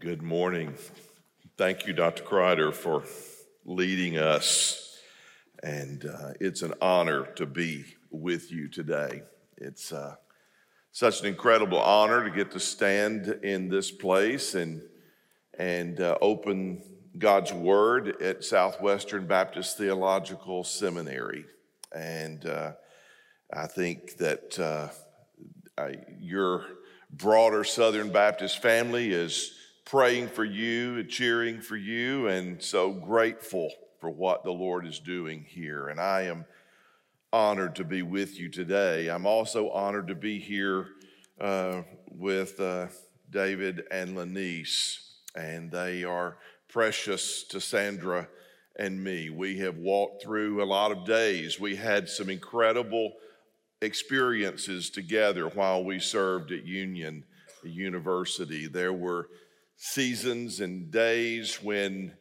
Good morning. Thank you, Dr. Kreider, for leading us. And uh, it's an honor to be with you today. It's uh, such an incredible honor to get to stand in this place and, and uh, open God's Word at Southwestern Baptist Theological Seminary. And uh, I think that uh, I, your broader Southern Baptist family is praying for you and cheering for you, and so grateful for what the Lord is doing here. And I am honored to be with you today. I'm also honored to be here uh, with uh, David and Lanese, and they are precious to Sandra and me. We have walked through a lot of days. We had some incredible experiences together while we served at Union University. There were seasons and days when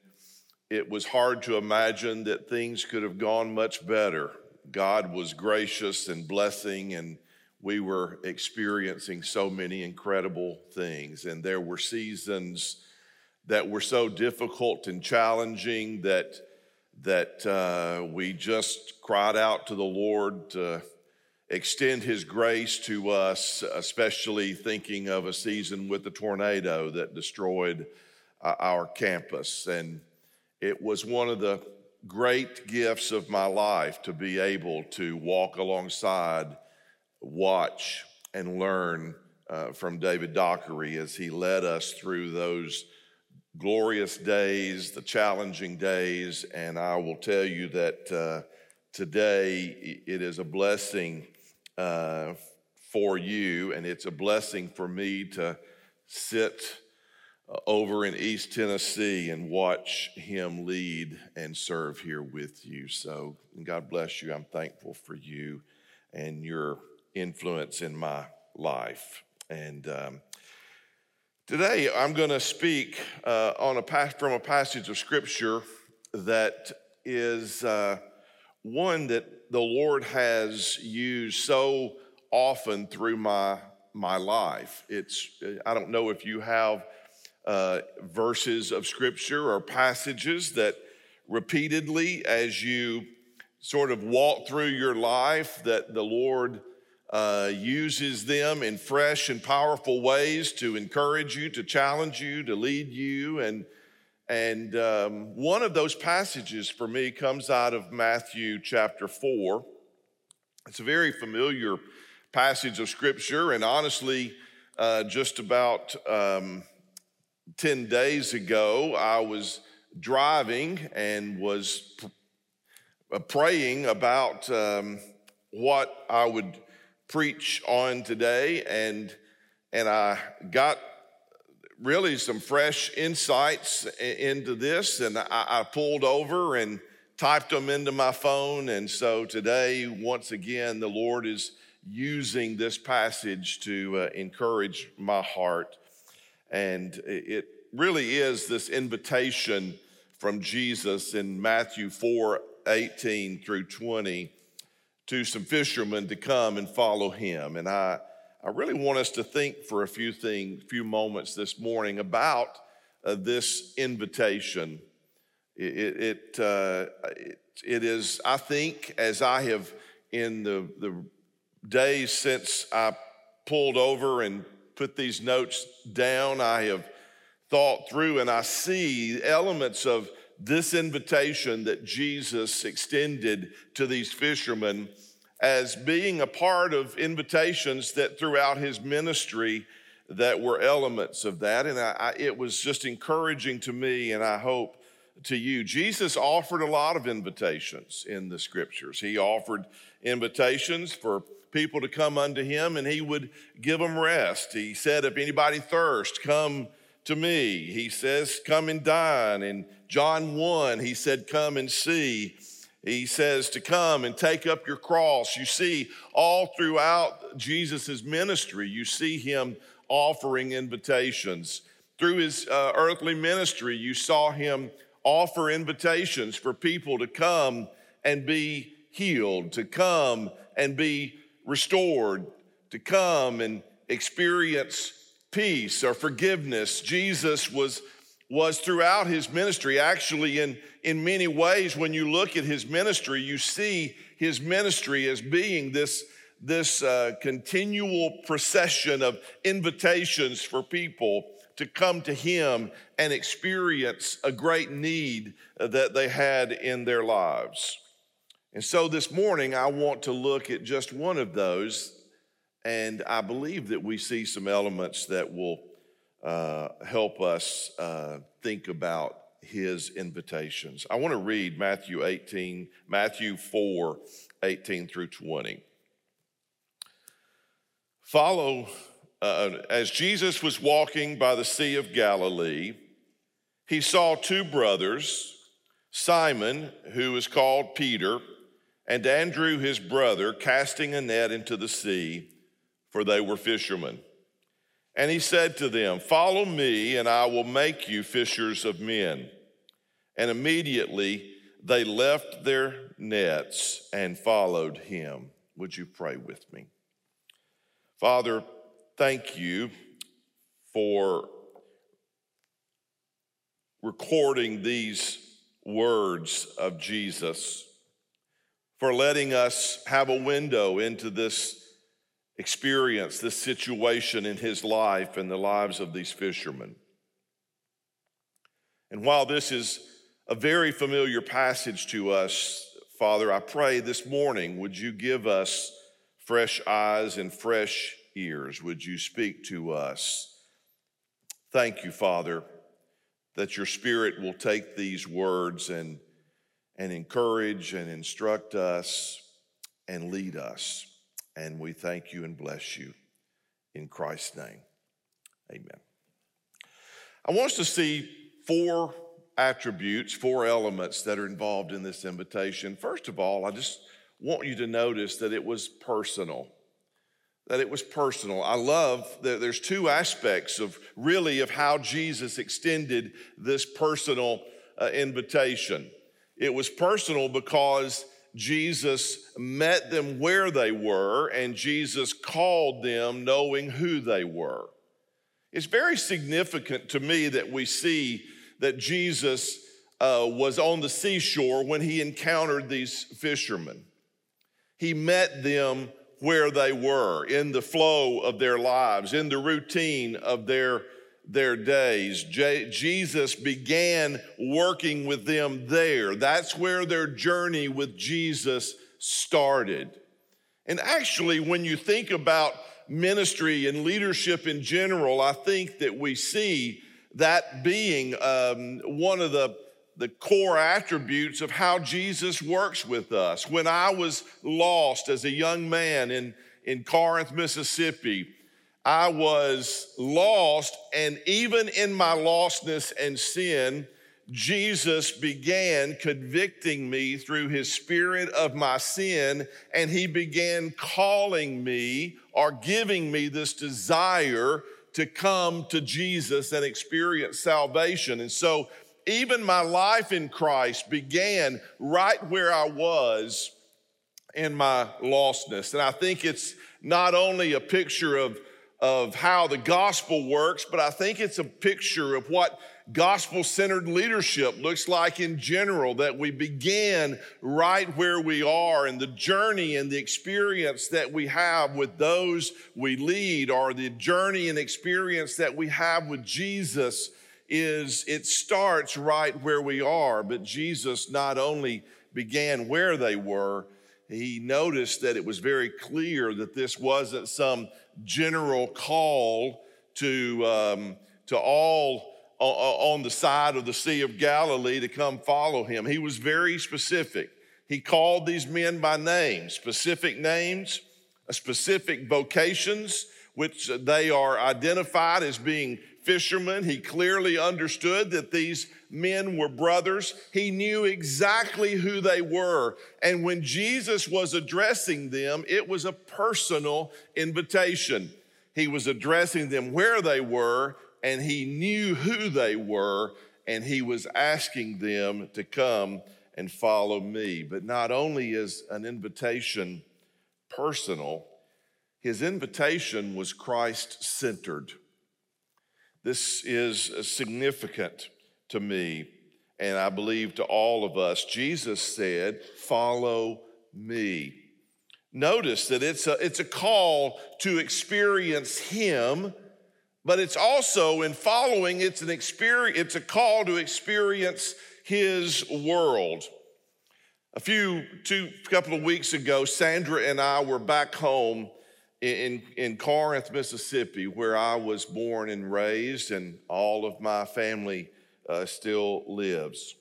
it was hard to imagine that things could have gone much better. God was gracious and blessing, and we were experiencing so many incredible things. And there were seasons that were so difficult and challenging that that uh, we just cried out to the Lord to extend his grace to us, especially thinking of a season with the tornado that destroyed uh, our campus. And it was one of the great gifts of my life to be able to walk alongside, watch, and learn uh, from David Dockery as he led us through those glorious days, the challenging days. And I will tell you that uh, today it is a blessing uh, for you, and it's a blessing for me to sit uh, over in East Tennessee and watch him lead and serve here with you. So, God bless you. I'm thankful for you and your influence in my life. And um, today I'm going to speak uh, on a from a passage of Scripture that is uh, one that the Lord has used so often through my my life. It's I don't know if you have uh, verses of scripture or passages that repeatedly, as you sort of walk through your life, that the Lord uh, uses them in fresh and powerful ways to encourage you, to challenge you, to lead you, and and um, one of those passages for me comes out of Matthew chapter 4. It's a very familiar passage of scripture, and honestly, uh, just about um, 10 days ago, I was driving and was pr- uh, praying about um, what I would preach on today, and, and I got really some fresh insights into this, and I, I, pulled over and typed them into my phone. And so today, once again, the Lord is using this passage to uh, encourage my heart. And it really is this invitation from Jesus in Matthew 4 18 through 20 to some fishermen to come and follow him. And I I really want us to think for a few things, few moments this morning about uh, this invitation. It, it, uh, it, it is, I think, as I have in the, the days since I pulled over and put these notes down, I have thought through and I see elements of this invitation that Jesus extended to these fishermen as being a part of invitations that throughout his ministry that were elements of that. And I, I, it was just encouraging to me and i hope to you. Jesus offered a lot of invitations in the scriptures. He offered invitations for people to come unto him and he would give them rest. He said if anybody thirst come to me. He says come and dine. In john 1 he said come and see he says to come and take up your cross. You see, all throughout Jesus' ministry, you see him offering invitations. Through his uh, earthly ministry, you saw him offer invitations for people to come and be healed, to come and be restored, to come and experience peace or forgiveness. Jesus was, was throughout his ministry, actually, in, in many ways, when you look at his ministry, you see his ministry as being this, this uh, continual procession of invitations for people to come to him and experience a great need that they had in their lives. And so this morning, I want to look at just one of those and I believe that we see some elements that will uh, help us uh, think about his invitations. I want to read Matthew 18, Matthew 4, 18 through 20. Follow, uh, as Jesus was walking by the Sea of Galilee, he saw two brothers, Simon, who is called Peter, and Andrew, his brother, casting a net into the sea for they were fishermen. And he said to them, Follow me, and I will make you fishers of men. And immediately they left their nets and followed him. Would you pray with me? Father, thank you for recording these words of Jesus, for letting us have a window into this experienced this situation in his life and the lives of these fishermen. And while this is a very familiar passage to us, Father, I pray this morning, would you give us fresh eyes and fresh ears? Would you speak to us? Thank you, Father, that your Spirit will take these words and, and encourage and instruct us and lead us. And we thank you and bless you in Christ's name. Amen. I want us to see four attributes, four elements that are involved in this invitation. First of all, I just want you to notice that it was personal. That it was personal. I love that there's two aspects of really of how Jesus extended this personal uh, invitation. It was personal because Jesus met them where they were, and Jesus called them knowing who they were. It's very significant to me that we see that Jesus uh, was on the seashore when he encountered these fishermen. He met them where they were, in the flow of their lives, in the routine of their their days. Jesus began working with them there. That's where their journey with Jesus started. And actually, when you think about ministry and leadership in general, I think that we see that being um, one of the, the core attributes of how Jesus works with us. When I was lost as a young man in, in Corinth, Mississippi, I was lost, and even in my lostness and sin, Jesus began convicting me through his spirit of my sin, and he began calling me or giving me this desire to come to Jesus and experience salvation. And so, even my life in Christ began right where I was in my lostness. And I think it's not only a picture of of how the gospel works, but I think it's a picture of what gospel centered leadership looks like in general, that we begin right where we are and the journey and the experience that we have with those we lead, or the journey and experience that we have with Jesus is it starts right where we are. But Jesus not only began where they were, he noticed that it was very clear that this wasn't some general call to, um, to all on the side of the Sea of Galilee to come follow him. He was very specific. He called these men by name, specific names, specific vocations, which they are identified as being fishermen. He clearly understood that these men were brothers. He knew exactly who they were. And when Jesus was addressing them, it was a personal invitation. He was addressing them where they were, and he knew who they were, and he was asking them to come and follow me. But not only is an invitation personal, his invitation was Christ centered. This is significant to me, and I believe to all of us. Jesus said, Follow me. Notice that it's a, it's a call to experience Him, but it's also in following, it's an experience, it's a call to experience His world. A few, two, couple of weeks ago, Sandra and I were back home in, in Corinth, Mississippi, where I was born and raised, and all of my family uh, still lives.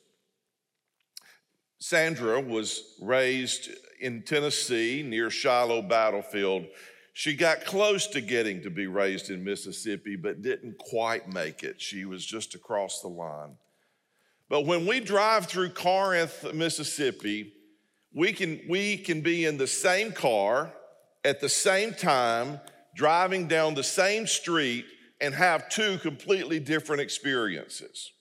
Sandra was raised in Tennessee near Shiloh Battlefield. She got close to getting to be raised in Mississippi, but didn't quite make it. She was just across the line. But when we drive through Corinth, Mississippi, we can, we can be in the same car at the same time, driving down the same street and have two completely different experiences.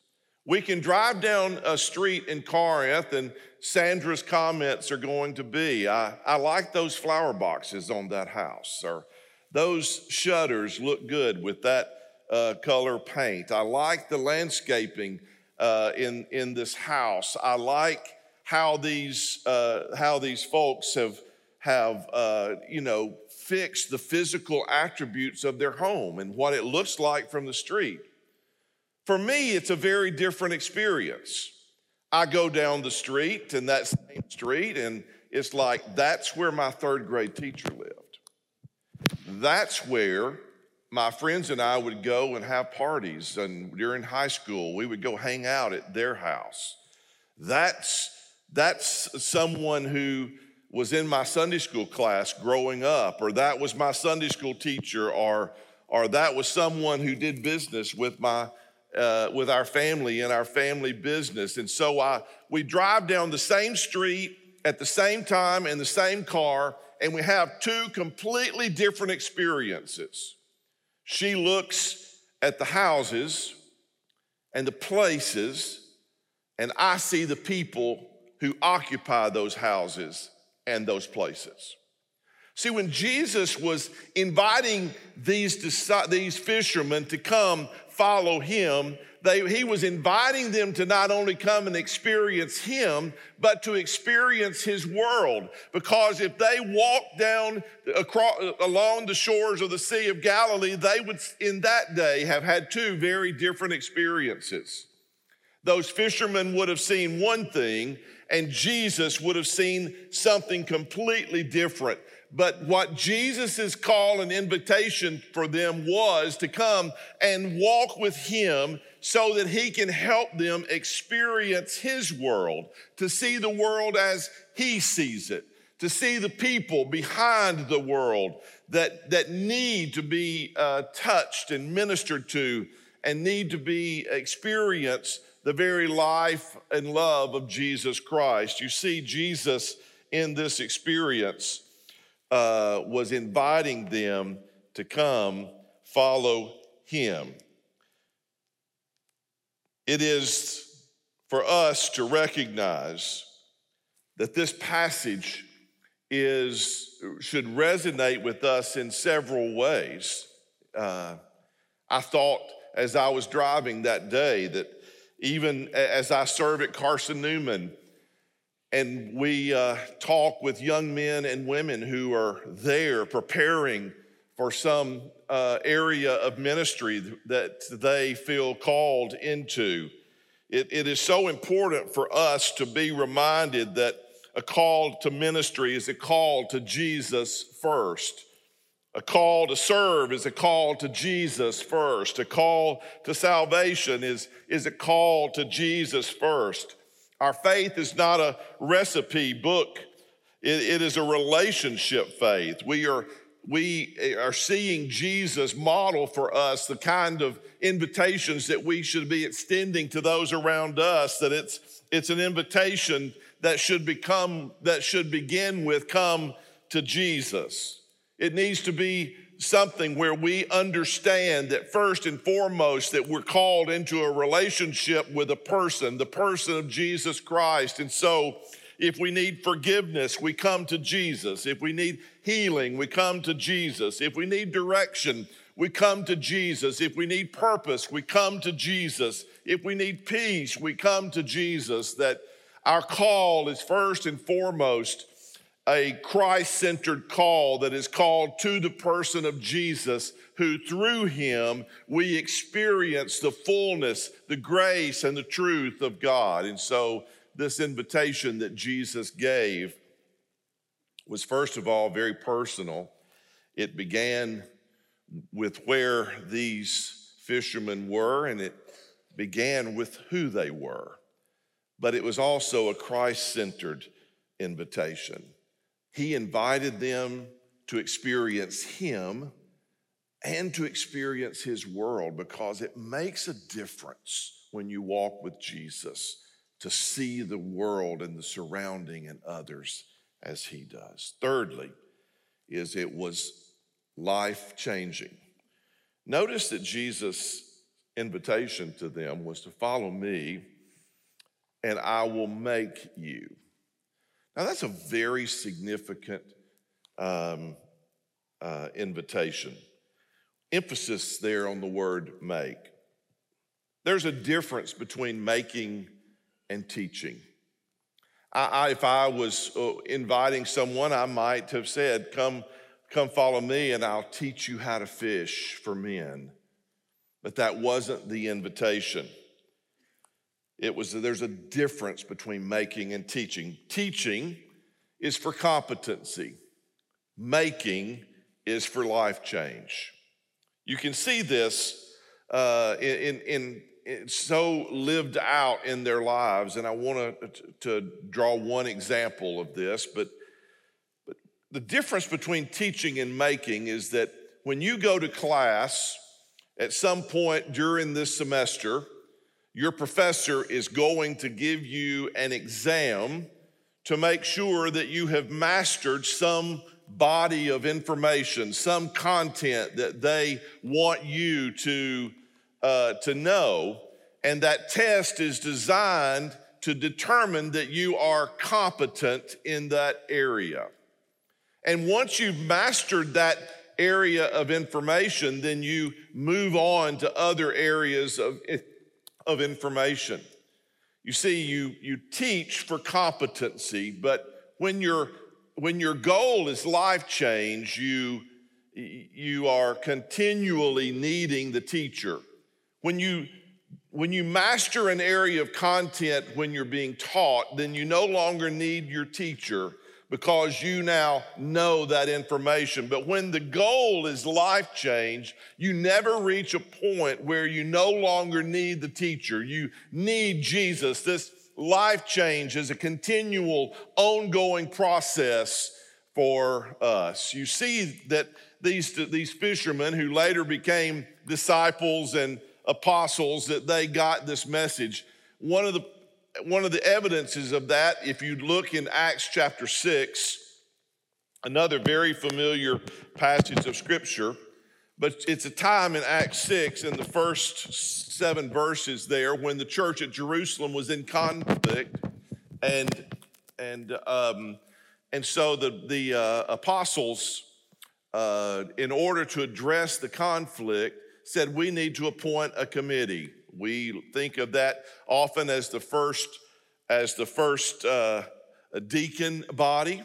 We can drive down a street in Corinth, and Sandra's comments are going to be I, I like those flower boxes on that house, or those shutters look good with that uh, color paint. I like the landscaping uh, in, in this house. I like how these, uh, how these folks have, have uh, you know, fixed the physical attributes of their home and what it looks like from the street. For me, it's a very different experience. I go down the street and that same street, and it's like that's where my third grade teacher lived. That's where my friends and I would go and have parties. And during high school, we would go hang out at their house. That's, that's someone who was in my Sunday school class growing up, or that was my Sunday school teacher, or, or that was someone who did business with my uh, with our family and our family business. And so I, we drive down the same street at the same time in the same car, and we have two completely different experiences. She looks at the houses and the places, and I see the people who occupy those houses and those places. See, when Jesus was inviting these, these fishermen to come follow him, they, he was inviting them to not only come and experience him, but to experience his world. Because if they walked down across, along the shores of the Sea of Galilee, they would, in that day, have had two very different experiences. Those fishermen would have seen one thing, and Jesus would have seen something completely different. But what Jesus' call and invitation for them was to come and walk with him so that he can help them experience his world, to see the world as he sees it, to see the people behind the world that, that need to be uh, touched and ministered to and need to be experienced the very life and love of Jesus Christ. You see Jesus in this experience uh, was inviting them to come follow him. It is for us to recognize that this passage is should resonate with us in several ways. Uh, I thought as I was driving that day that even as I serve at Carson Newman, and we uh, talk with young men and women who are there preparing for some uh, area of ministry that they feel called into. It, it is so important for us to be reminded that a call to ministry is a call to Jesus first. A call to serve is a call to Jesus first. A call to salvation is, is a call to Jesus first. Our faith is not a recipe book. It, it is a relationship faith. We are, we are seeing Jesus model for us the kind of invitations that we should be extending to those around us, that it's, it's an invitation that should become, that should begin with come to Jesus. It needs to be something where we understand that first and foremost that we're called into a relationship with a person, the person of Jesus Christ. And so if we need forgiveness, we come to Jesus. If we need healing, we come to Jesus. If we need direction, we come to Jesus. If we need purpose, we come to Jesus. If we need peace, we come to Jesus. That our call is first and foremost a Christ centered call that is called to the person of Jesus, who through him we experience the fullness, the grace, and the truth of God. And so, this invitation that Jesus gave was first of all very personal. It began with where these fishermen were, and it began with who they were. But it was also a Christ centered invitation. He invited them to experience Him and to experience His world because it makes a difference when you walk with Jesus to see the world and the surrounding and others as He does. Thirdly, is it was life changing. Notice that Jesus' invitation to them was to follow me and I will make you. Now, that's a very significant um, uh, invitation. Emphasis there on the word make. There's a difference between making and teaching. I, I, if I was uh, inviting someone, I might have said, Come Come follow me and I'll teach you how to fish for men. But that wasn't the invitation. It was that there's a difference between making and teaching. Teaching is for competency, making is for life change. You can see this uh, in, in, in, so lived out in their lives, and I want to, to draw one example of this, but, but the difference between teaching and making is that when you go to class at some point during this semester, your professor is going to give you an exam to make sure that you have mastered some body of information, some content that they want you to, uh, to know. And that test is designed to determine that you are competent in that area. And once you've mastered that area of information, then you move on to other areas of, of information. You see, you, you teach for competency, but when, you when your goal is life change, you, you are continually needing the teacher. When you, when you master an area of content when you're being taught, then you no longer need your teacher because you now know that information. But when the goal is life change, you never reach a point where you no longer need the teacher. You need Jesus. This life change is a continual, ongoing process for us. You see that these, these fishermen who later became disciples and apostles, that they got this message. One of the one of the evidences of that, if you look in Acts chapter 6, another very familiar passage of scripture, but it's a time in Acts 6 in the first seven verses there when the church at Jerusalem was in conflict and and um, and so the the uh, apostles uh, in order to address the conflict said we need to appoint a committee we think of that often as the first, as the first uh, deacon body,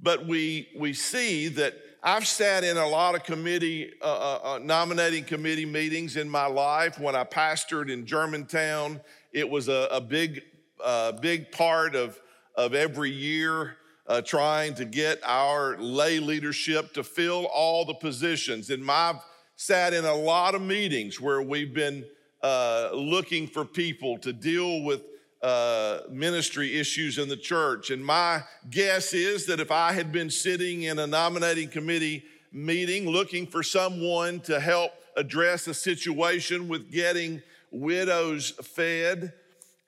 but we we see that I've sat in a lot of committee, uh, uh, uh, nominating committee meetings in my life. When I pastored in Germantown, it was a, a big, uh, big part of, of every year uh, trying to get our lay leadership to fill all the positions. And I've sat in a lot of meetings where we've been uh, looking for people to deal with uh, ministry issues in the church. And my guess is that if I had been sitting in a nominating committee meeting looking for someone to help address a situation with getting widows fed,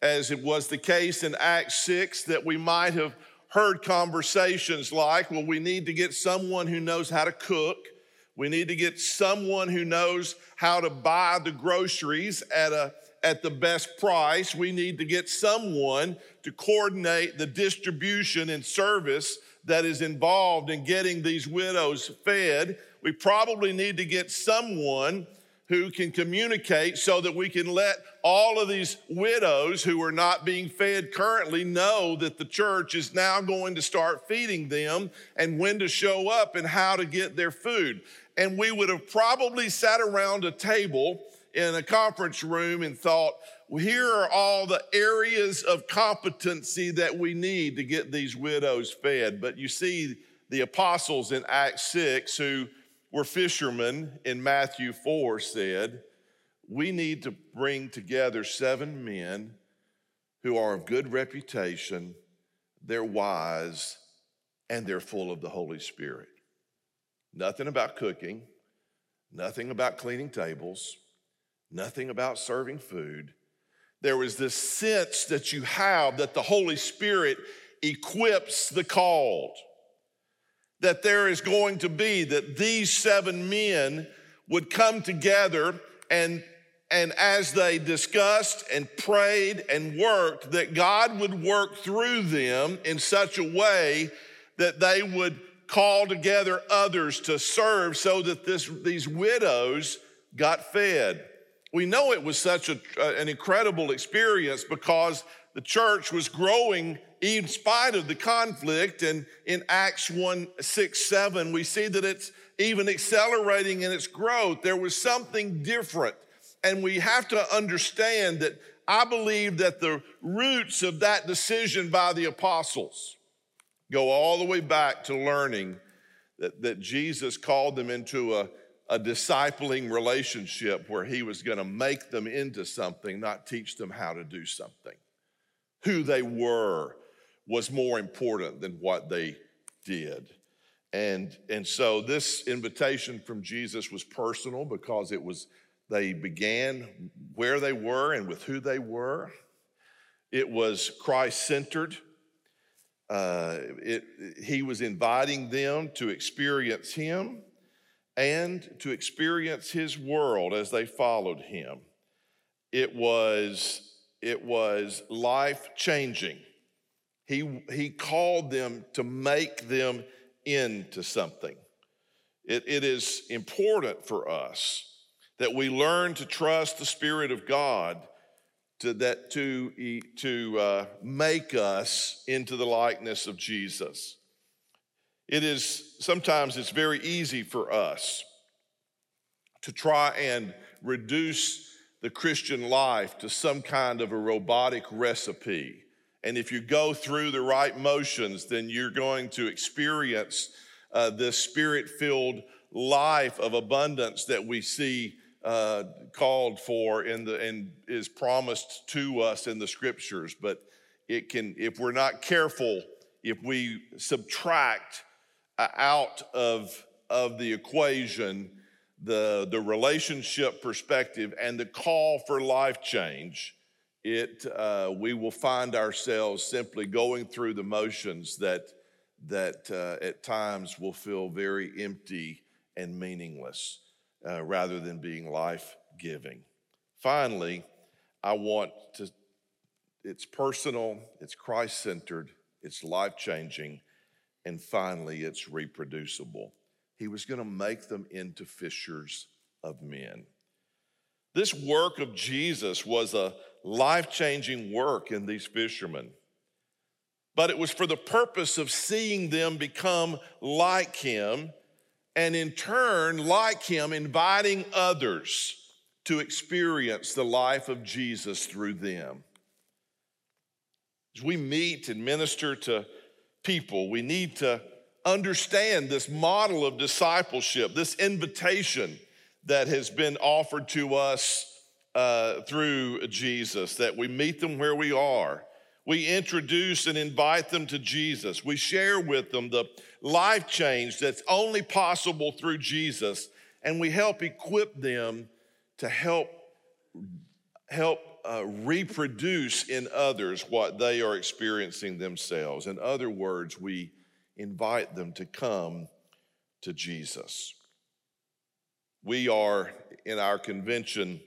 as it was the case in Acts 6, that we might have heard conversations like, well, we need to get someone who knows how to cook. We need to get someone who knows how to buy the groceries at, a, at the best price. We need to get someone to coordinate the distribution and service that is involved in getting these widows fed. we probably need to get someone who can communicate so that we can let all of these widows who are not being fed currently know that the church is now going to start feeding them and when to show up and how to get their food. And we would have probably sat around a table in a conference room and thought, well, here are all the areas of competency that we need to get these widows fed. But you see, the apostles in Acts 6 who were fishermen in Matthew 4 said, We need to bring together seven men who are of good reputation, they're wise, and they're full of the Holy Spirit. Nothing about cooking, nothing about cleaning tables, nothing about serving food. There was this sense that you have that the Holy Spirit equips the called that there is going to be, that these seven men would come together and and as they discussed and prayed and worked, that God would work through them in such a way that they would call together others to serve so that this, these widows got fed. We know it was such a, an incredible experience because the church was growing in spite of the conflict. And in Acts 1 6 7, we see that it's even accelerating in its growth. There was something different. And we have to understand that I believe that the roots of that decision by the apostles go all the way back to learning that, that Jesus called them into a, a discipling relationship where he was going to make them into something, not teach them how to do something. Who they were was more important than what they did. And, and so this invitation from Jesus was personal because it was, they began where they were and with who they were. It was Christ centered. Uh, he was inviting them to experience Him and to experience His world as they followed Him. It was, it was life changing. He, he called them to make them into something. It, it is important for us that we learn to trust the Spirit of God to, that, to, to uh, make us into the likeness of Jesus. It is sometimes it's very easy for us to try and reduce the Christian life to some kind of a robotic recipe and if you go through the right motions, then you're going to experience uh, this spirit filled life of abundance that we see uh, called for in the and is promised to us in the scriptures. But it can, if we're not careful, if we subtract uh, out of of the equation the the relationship perspective and the call for life change it uh, we will find ourselves simply going through the motions that that uh, at times will feel very empty and meaningless uh, rather than being life giving. Finally, I want to, it's personal, it's Christ centered, it's life changing, and finally, it's reproducible. He was going to make them into fishers of men. This work of Jesus was a life changing work in these fishermen. But it was for the purpose of seeing them become like him, and in turn, like him, inviting others to experience the life of Jesus through them. As we meet and minister to people, we need to understand this model of discipleship, this invitation that has been offered to us uh, through Jesus, that we meet them where we are. We introduce and invite them to Jesus. We share with them the life change that's only possible through Jesus, and we help equip them to help help uh, reproduce in others what they are experiencing themselves. In other words, we invite them to come to Jesus. We are in our convention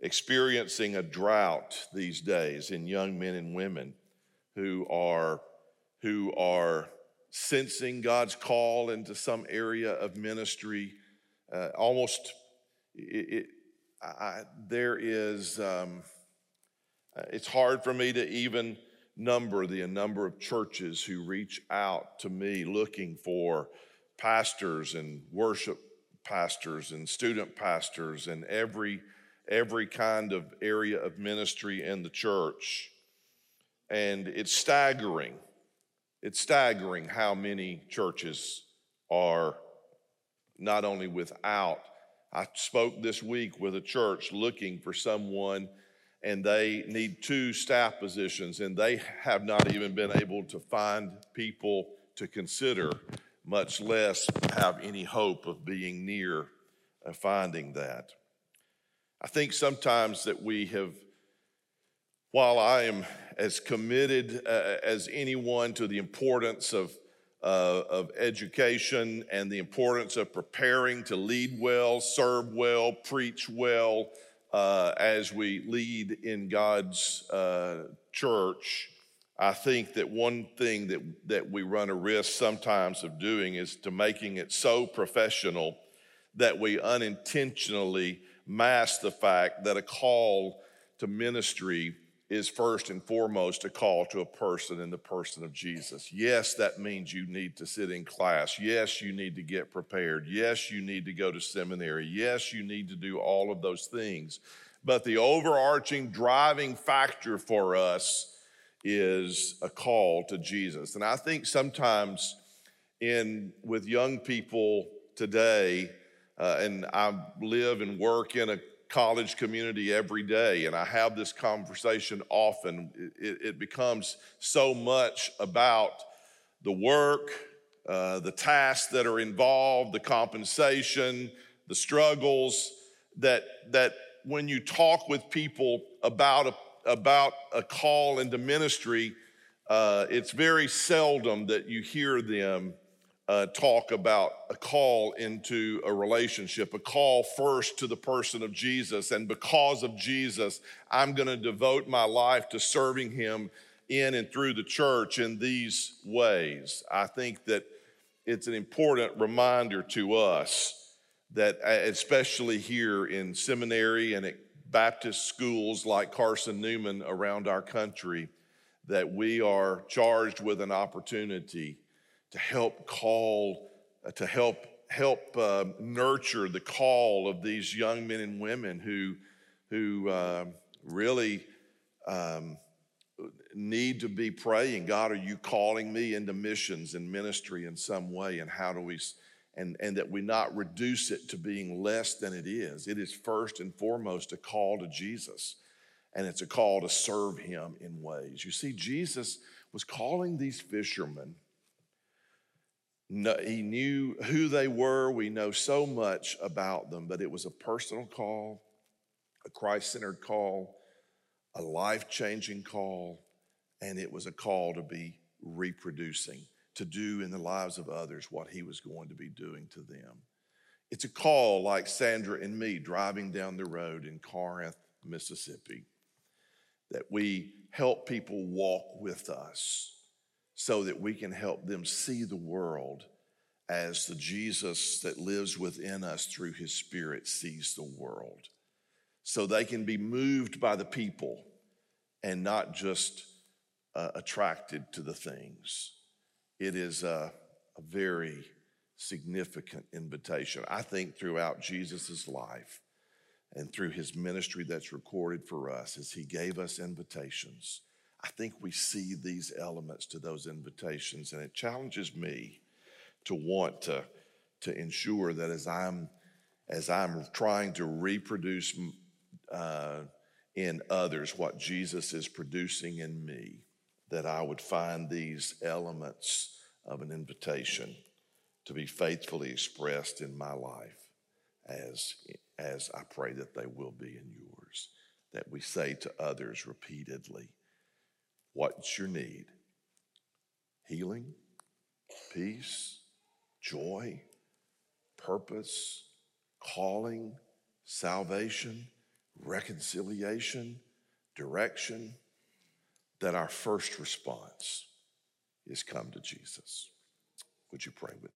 experiencing a drought these days in young men and women who are, who are sensing God's call into some area of ministry, uh, almost it, it I, there is, um, uh, it's hard for me to even number the number of churches who reach out to me looking for pastors and worship pastors and student pastors and every every kind of area of ministry in the church. And it's staggering. It's staggering how many churches are not only without. I spoke this week with a church looking for someone, and they need two staff positions, and they have not even been able to find people to consider, much less have any hope of being near uh, finding that. I think sometimes that we have, while I am as committed uh, as anyone to the importance of uh, of education and the importance of preparing to lead well, serve well, preach well uh, as we lead in God's uh, church. I think that one thing that, that we run a risk sometimes of doing is to making it so professional that we unintentionally mask the fact that a call to ministry is first and foremost a call to a person in the person of Jesus. Yes, that means you need to sit in class. Yes, you need to get prepared. Yes, you need to go to seminary. Yes, you need to do all of those things. But the overarching driving factor for us is a call to Jesus. And I think sometimes in with young people today, uh, and I live and work in a college community every day, and I have this conversation often. It, it becomes so much about the work, uh, the tasks that are involved, the compensation, the struggles, that, that when you talk with people about a, about a call into ministry, uh, it's very seldom that you hear them uh, talk about a call into a relationship, a call first to the person of Jesus. And because of Jesus, I'm going to devote my life to serving him in and through the church in these ways. I think that it's an important reminder to us that, uh, especially here in seminary and at Baptist schools like Carson Newman around our country, that we are charged with an opportunity to help call, uh, to help help uh, nurture the call of these young men and women who who uh, really um, need to be praying. God, are you calling me into missions and ministry in some way? And how do we? And, and that we not reduce it to being less than it is. It is first and foremost a call to Jesus, and it's a call to serve Him in ways. You see, Jesus was calling these fishermen he knew who they were. We know so much about them, but it was a personal call, a Christ centered call, a life changing call, and it was a call to be reproducing, to do in the lives of others what he was going to be doing to them. It's a call like Sandra and me driving down the road in Corinth, Mississippi, that we help people walk with us so that we can help them see the world as the Jesus that lives within us through his Spirit sees the world. So they can be moved by the people and not just uh, attracted to the things. It is a, a very significant invitation. I think throughout Jesus' life and through his ministry that's recorded for us, as he gave us invitations I think we see these elements to those invitations, and it challenges me to want to, to ensure that as I'm as I'm trying to reproduce uh, in others what Jesus is producing in me, that I would find these elements of an invitation to be faithfully expressed in my life as, as I pray that they will be in yours. That we say to others repeatedly, What's your need? Healing, peace, joy, purpose, calling, salvation, reconciliation, direction. That our first response is come to Jesus. Would you pray with?